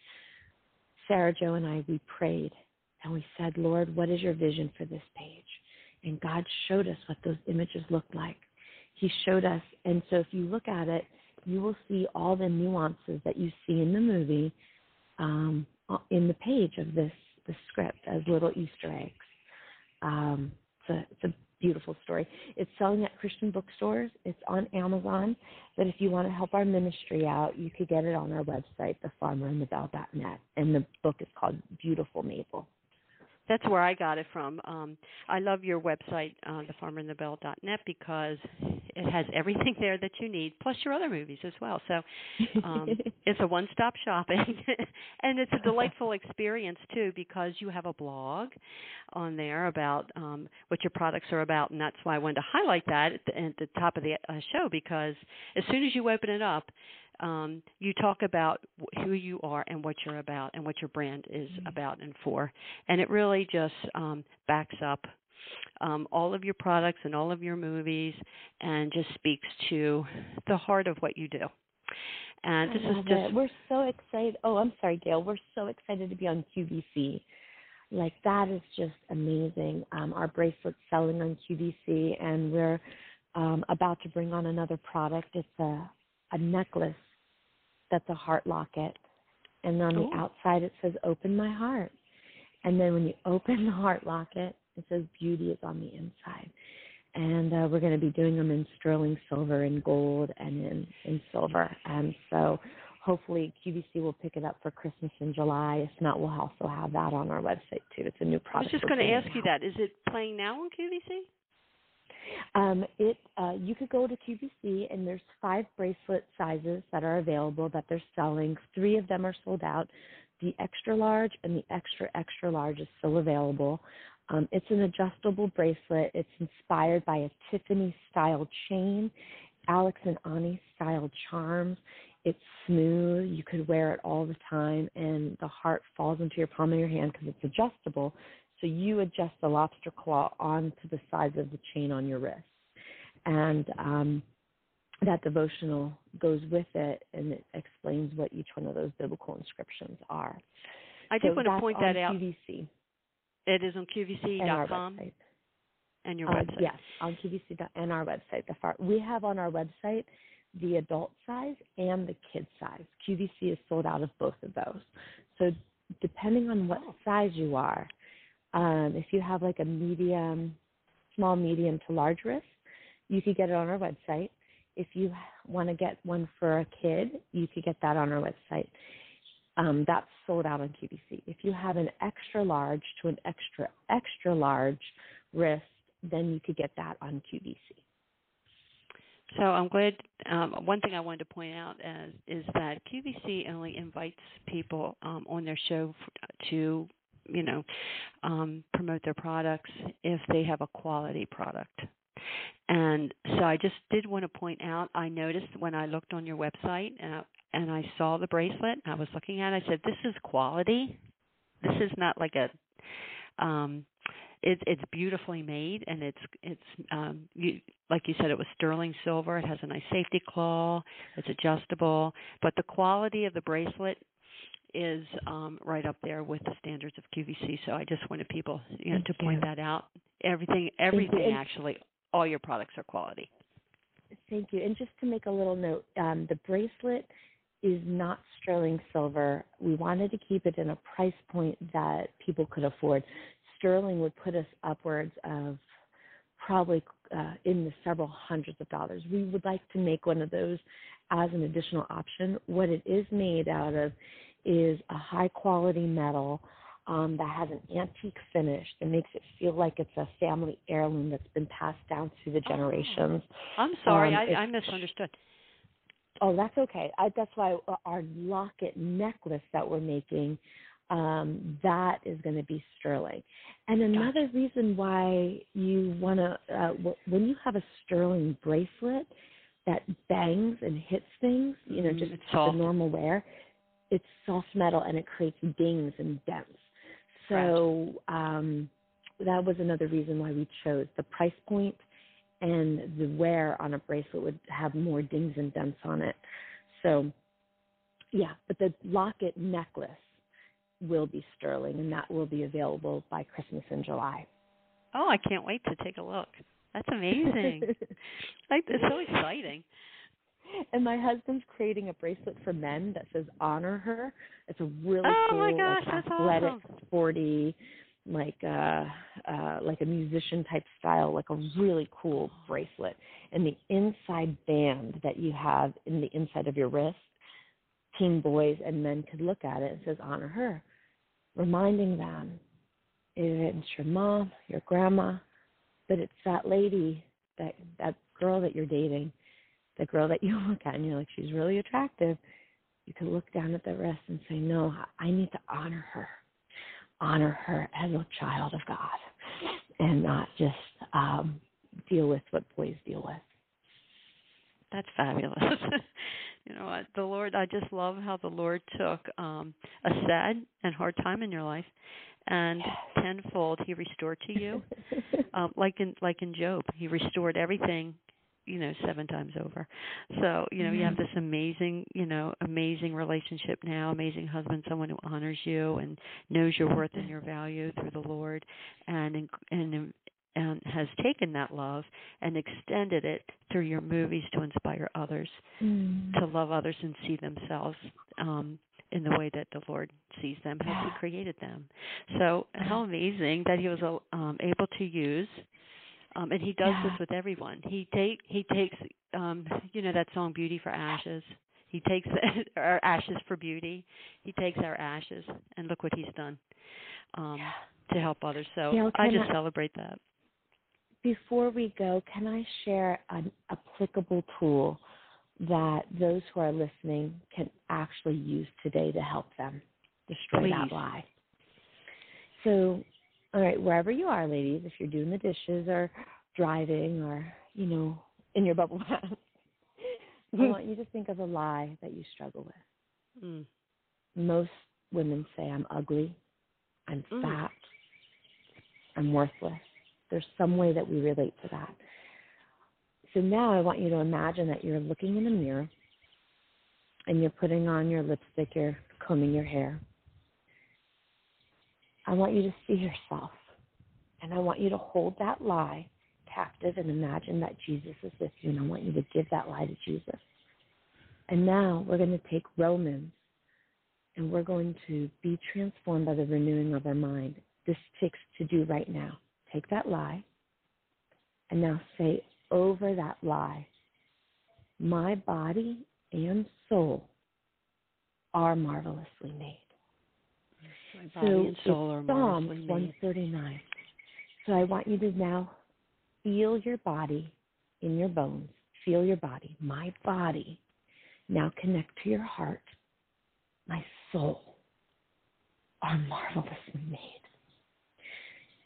Sara Jo and I, we prayed and we said, Lord, what is your vision for this page? And God showed us what those images looked like. He showed us, and so if you look at it, you will see all the nuances that you see in the movie um, in the page of this the script as little Easter eggs. Um, it's a, it's a beautiful story. It's selling at Christian bookstores. It's on Amazon. But if you want to help our ministry out, you could get it on our website, thefarmerandthebelle.net. And the book is called Beautiful Mable that's where I got it from. Um, I love your website, uh, thefarmerandthebelle.net, because it has everything there that you need, plus your other movies as well. So um, it's a one-stop shopping, and it's a delightful experience too, because you have a blog on there about um, what your products are about, and that's why I wanted to highlight that at the, at the top of the uh, show, because as soon as you open it up, um, you talk about who you are and what you're about and what your brand is mm-hmm. about and for. And it really just um, backs up um, all of your products and all of your movies and just speaks to the heart of what you do. And this is just. It. We're so excited. Oh, I'm sorry, Gail. We're so excited to be on QVC. Like, that is just amazing. Um, our bracelet's selling on QVC, and we're um, about to bring on another product. It's a, a necklace that's a heart locket. And on Ooh. the outside it says open my heart. And then when you open the heart locket, it says beauty is on the inside. And uh, we're going to be doing them in sterling silver and gold and in, in silver. And so hopefully QVC will pick it up for Christmas in July. If not, we'll also have that on our website too. It's a new product. I was just going to ask you that. Is it playing now on QVC? Um, it uh, you could go to QVC and there's five bracelet sizes that are available that they're selling. Three of them are sold out. The extra large and the extra extra large is still available. Um, it's an adjustable bracelet. It's inspired by a Tiffany style chain, Alex and Ani style charms. It's smooth. You could wear it all the time, and the heart falls into your palm of your hand because it's adjustable. So you adjust the lobster claw onto the size of the chain on your wrist, and um, that devotional goes with it, and it explains what each one of those biblical inscriptions are. I did so want to point that out. QVC It is on and QVC.com and your Uh, website. yes, on QVC and our website. The far, we have on our website the adult size and the kid size. QVC is sold out of both of those. So depending on what Oh. size you are, um, if you have like a medium, small, medium to large wrist, you could get it on our website. If you want to get one for a kid, you could get that on our website. Um, that's sold out on QVC. If you have an extra large to an extra extra large wrist, then you could get that on QVC. So I'm glad. Um, one thing I wanted to point out is, is that QVC only invites people um, on their show to, you know, um, promote their products if they have a quality product. And so I just did want to point out. I noticed when I looked on your website and and I saw the bracelet. I was looking at. it, I said, "This is quality. This is not like a." Um, it's it's beautifully made and it's it's um you like you said it was sterling silver it has a nice safety claw it's adjustable but the quality of the bracelet is um right up there with the standards of QVC so I just wanted people you know Thank to point you. that out everything everything actually all your products are quality Thank you. And just to make a little note, um, the bracelet is not sterling silver. We wanted to keep it in a price point that people could afford. Sterling would put us upwards of probably uh, in the several hundreds of dollars. We would like to make one of those as an additional option. What it is made out of is a high quality metal um, that has an antique finish that makes it feel like it's a family heirloom that's been passed down through the generations. I'm sorry Um, I, I misunderstood Oh, that's okay. I, that's why our locket necklace that we're making, um, that is going to be sterling. And another reason why you want to, uh, w- when you have a sterling bracelet that bangs and hits things, you know, Mhm, just the normal wear, it's soft metal and it creates dings and dents. So um, that was another reason why we chose the price point and the wear on a bracelet would have more dings and dents on it. So, yeah, but the locket necklace will be sterling, and that will be available by Christmas in July. oh I can't wait to take a look that's amazing like it's so exciting and my husband's creating a bracelet for men that says "Honor Her." It's a really Oh, cool, my gosh, like athletic, awesome. sporty, like uh, uh, like a musician type style, like a really cool bracelet. And the inside band that you have in the inside of your wrist, teen boys and men could look at it and says "Honor Her," reminding them it's your mom, your grandma, but it's that lady, that that girl that you're dating the girl that you look at and you're like, she's really attractive, you can look down at the wrist and say, no, I need to honor her, honor her as a child of God, and not just um, deal with what boys deal with. That's fabulous. you know what? The Lord I just love how the Lord took um a sad and hard time in your life and tenfold he restored to you. Um like in like in Job. He restored everything, you know, seven times over. So, you know, you have this amazing, you know, amazing relationship now, amazing husband, someone who honors you and knows your worth and your value through the Lord and and and has taken that love and extended it through your movies to inspire others Mm. to love others and see themselves um in the way that the Lord sees them as He created them. So how amazing that He was uh, um, able to use, um, and He does Yeah. this with everyone. He take He takes um, you know that song "Beauty for Ashes." He takes our ashes for beauty. He takes our ashes, and look what He's done um, to help others. So Gail, I just I- celebrate that. Before we go, can I share an applicable tool that those who are listening can actually use today to help them destroy that Please. lie? So, all right, wherever you are, ladies, if you're doing the dishes or driving or, you know, in your bubble bath, I want you to think of a lie that you struggle with. Mm. Most women say, I'm ugly, I'm Mm. fat, I'm worthless. There's some way that we relate to that. So now I want you to imagine that you're looking in a mirror and you're putting on your lipstick, you're combing your hair. I want you to see yourself and I want you to hold that lie captive and imagine that Jesus is with you. And I want you to give that lie to Jesus. And now we're going to take Romans and we're going to be transformed by the renewing of our mind. This takes to do right now. Take that lie and now say over that lie, my body and soul are marvelously made. So body soul are it's Psalms 139. So I want you to now feel your body in your bones. Feel your body. My body. Now connect to your heart. My soul are marvelously made.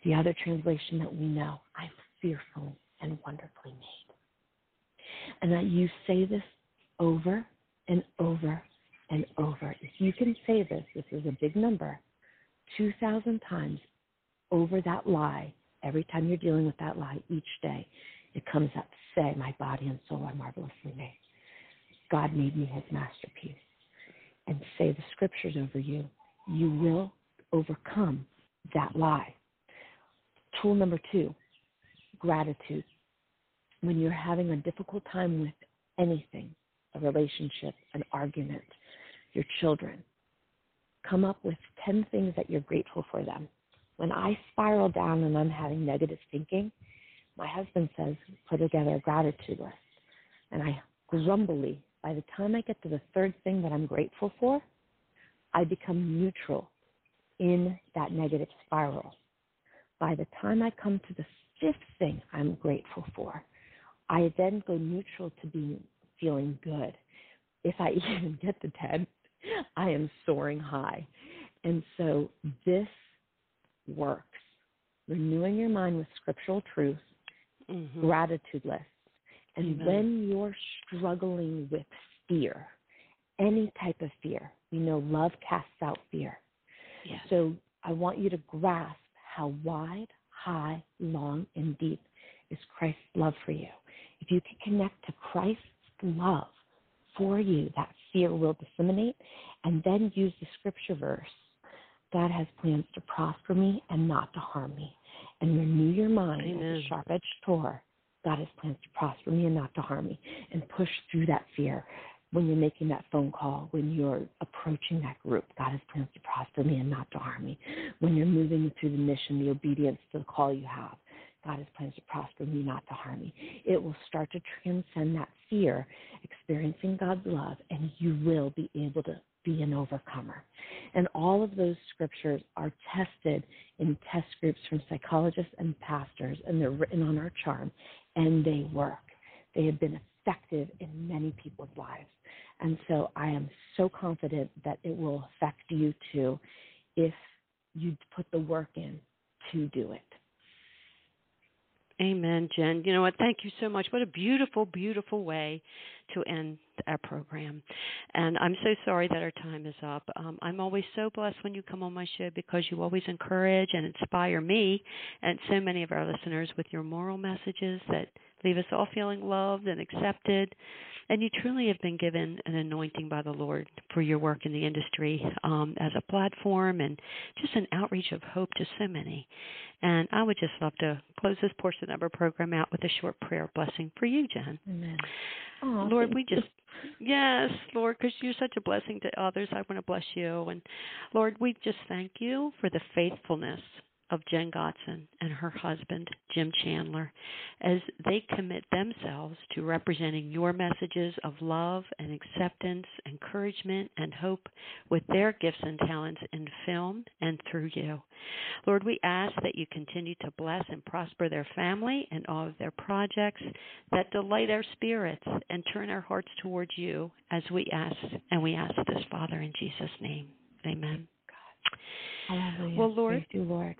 The other translation that we know, I'm fearfully and wonderfully made. And that you say this over and over and over. If you can say this, this is a big number, 2,000 times over that lie, every time you're dealing with that lie each day, it comes up, say, my body and soul are marvelously made. God made me his masterpiece. And say the scriptures over you. You will overcome that lie. Tool number two, gratitude. When you're having a difficult time with anything, a relationship, an argument, your children, come up with 10 things that you're grateful for them. When I spiral down and I'm having negative thinking, my husband says, put together a gratitude list. And I grumbly, by the time I get to the third thing that I'm grateful for, I become neutral in that negative spiral. By the time I come to the fifth thing I'm grateful for, I then go neutral to being feeling good. If I even get to 10, I am soaring high. And so this works. Renewing your mind with scriptural truth, Mhm. gratitude lists. And Amen. when you're struggling with fear, any type of fear, you know love casts out fear. Yes. So I want you to grasp how wide, high, long, and deep is Christ's love for you. If you can connect to Christ's love for you, that fear will disseminate, and then use the scripture verse God has plans to prosper me and not to harm me. And renew your mind as Amen. a sharp edged sword. God has plans to prosper me and not to harm me. And push through that fear when you're making that phone call, when you're approaching that group. God has plans to prosper me and not to harm me. When you're moving through the mission, the obedience to the call you have. God has plans to prosper me, not to harm me. It will start to transcend that fear, experiencing God's love, and you will be able to be an overcomer. And all of those scriptures are tested in test groups from psychologists and pastors, and they're written on our charm, and they work. They have been effective in many people's lives. And so I am so confident that it will affect you too if you put the work in to do it. Amen, Jenn. You know what? Thank you so much. What a beautiful, beautiful way to end our program. And I'm so sorry that our time is up. Um, I'm always so blessed when you come on my show because you always encourage and inspire me and so many of our listeners with your moral messages that leave us all feeling loved and accepted. And you truly have been given an anointing by the Lord for your work in the industry um, as a platform and just an outreach of hope to so many. And I would just love to close this portion of our program out with a short prayer blessing for you, Jenn. Amen. Oh, Lord, we just, yes, Lord, because you're such a blessing to others. I want to bless you. And Lord, we just thank you for the faithfulness of Jenn Gotzon and her husband, Jim Chandler, as they commit themselves to representing your messages of love and acceptance, encouragement, and hope with their gifts and talents in film and through you. Lord, we ask that you continue to bless and prosper their family and all of their projects that delight our spirits and turn our hearts towards you as we ask. And we ask this, Father, in Jesus' name. Amen. Well, Lord- you, Lord.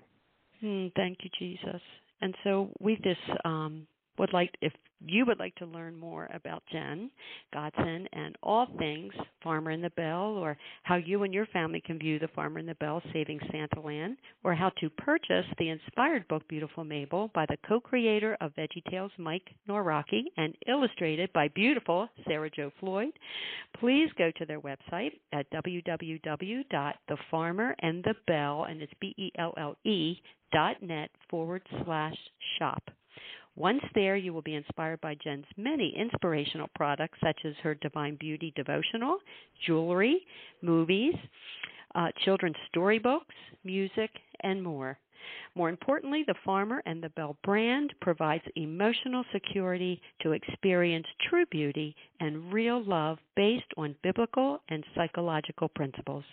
Hmm, thank you, Jesus. And so with this um, would like if you would like to learn more about Jenn Gotzon and all things Farmer in the Belle or how you and your family can view the Farmer in the Belle Saving Santaland or how to purchase the inspired book Beautiful Mable by the co-creator of VeggieTales Mike Nawrocki and illustrated by beautiful Sara Jo Floyd, please go to their website at www.thefarmerandthebelle and it's B E L L E dot net forward slash shop. Once there, you will be inspired by Jenn's many inspirational products, such as her Divine Beauty devotional, jewelry, movies, uh, children's storybooks, music, and more. More importantly, the Farmer and the Belle brand provides emotional security to experience true beauty and real love based on biblical and psychological principles.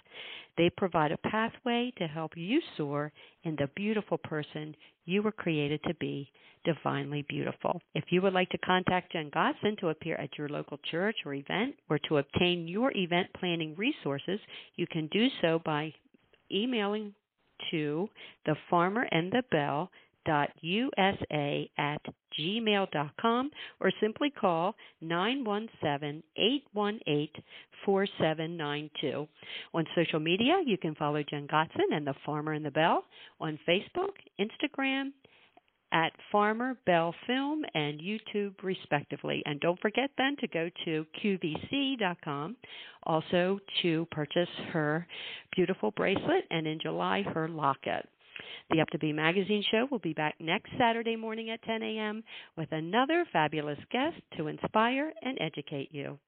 They provide a pathway to help you soar in the beautiful person you were created to be, divinely beautiful. If you would like to contact Jenn Gotzon to appear at your local church or event or to obtain your event planning resources, you can do so by emailing to the farmer and the belle at gmail.com or simply call 917-818-4792. On social media, you can follow Jenn Gotzon and the Farmer and the Belle on Facebook, Instagram, at Farmer Belle Film and YouTube, respectively. And don't forget then to go to QVC.com also to purchase her beautiful bracelet and in July her locket. The Up2Me magazine show will be back next Saturday morning at 10 a.m. with another fabulous guest to inspire and educate you.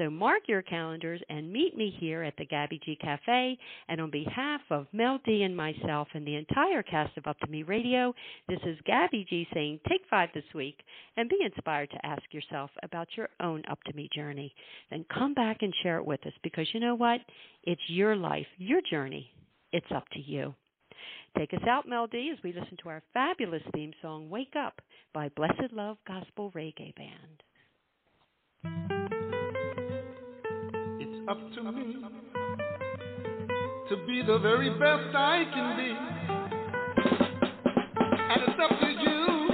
So mark your calendars and meet me here at the Gabby G Cafe. And on behalf of Mel D and myself and the entire cast of Up2Me Radio, this is Gabby G saying take five this week and be inspired to ask yourself about your own Up to Me journey. Then come back and share it with us because you know what? It's your life, your journey. It's up to you. Take us out, Mel D, as we listen to our fabulous theme song, Wake Up, by Blessed Love Gospel Reggae Band. Up to me to be the very best I can be. And it's up to you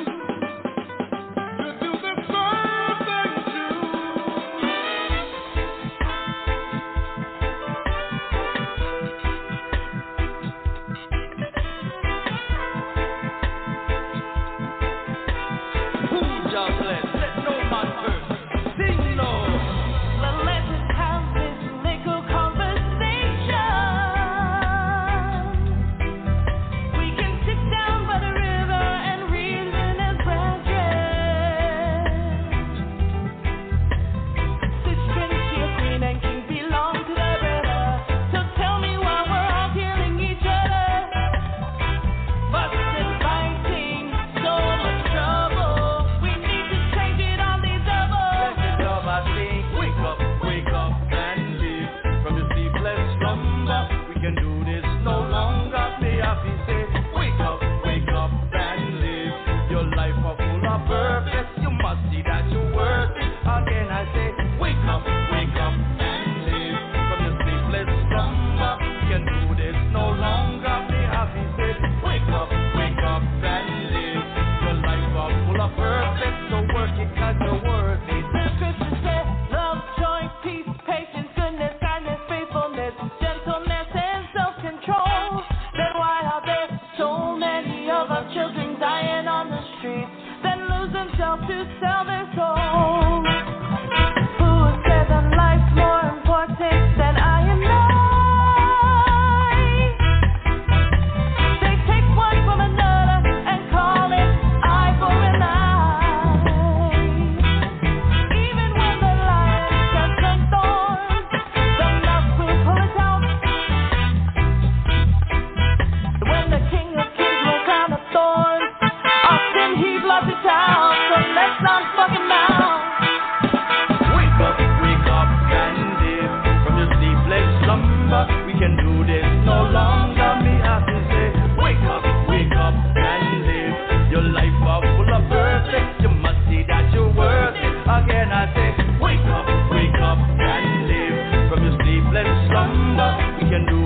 We can do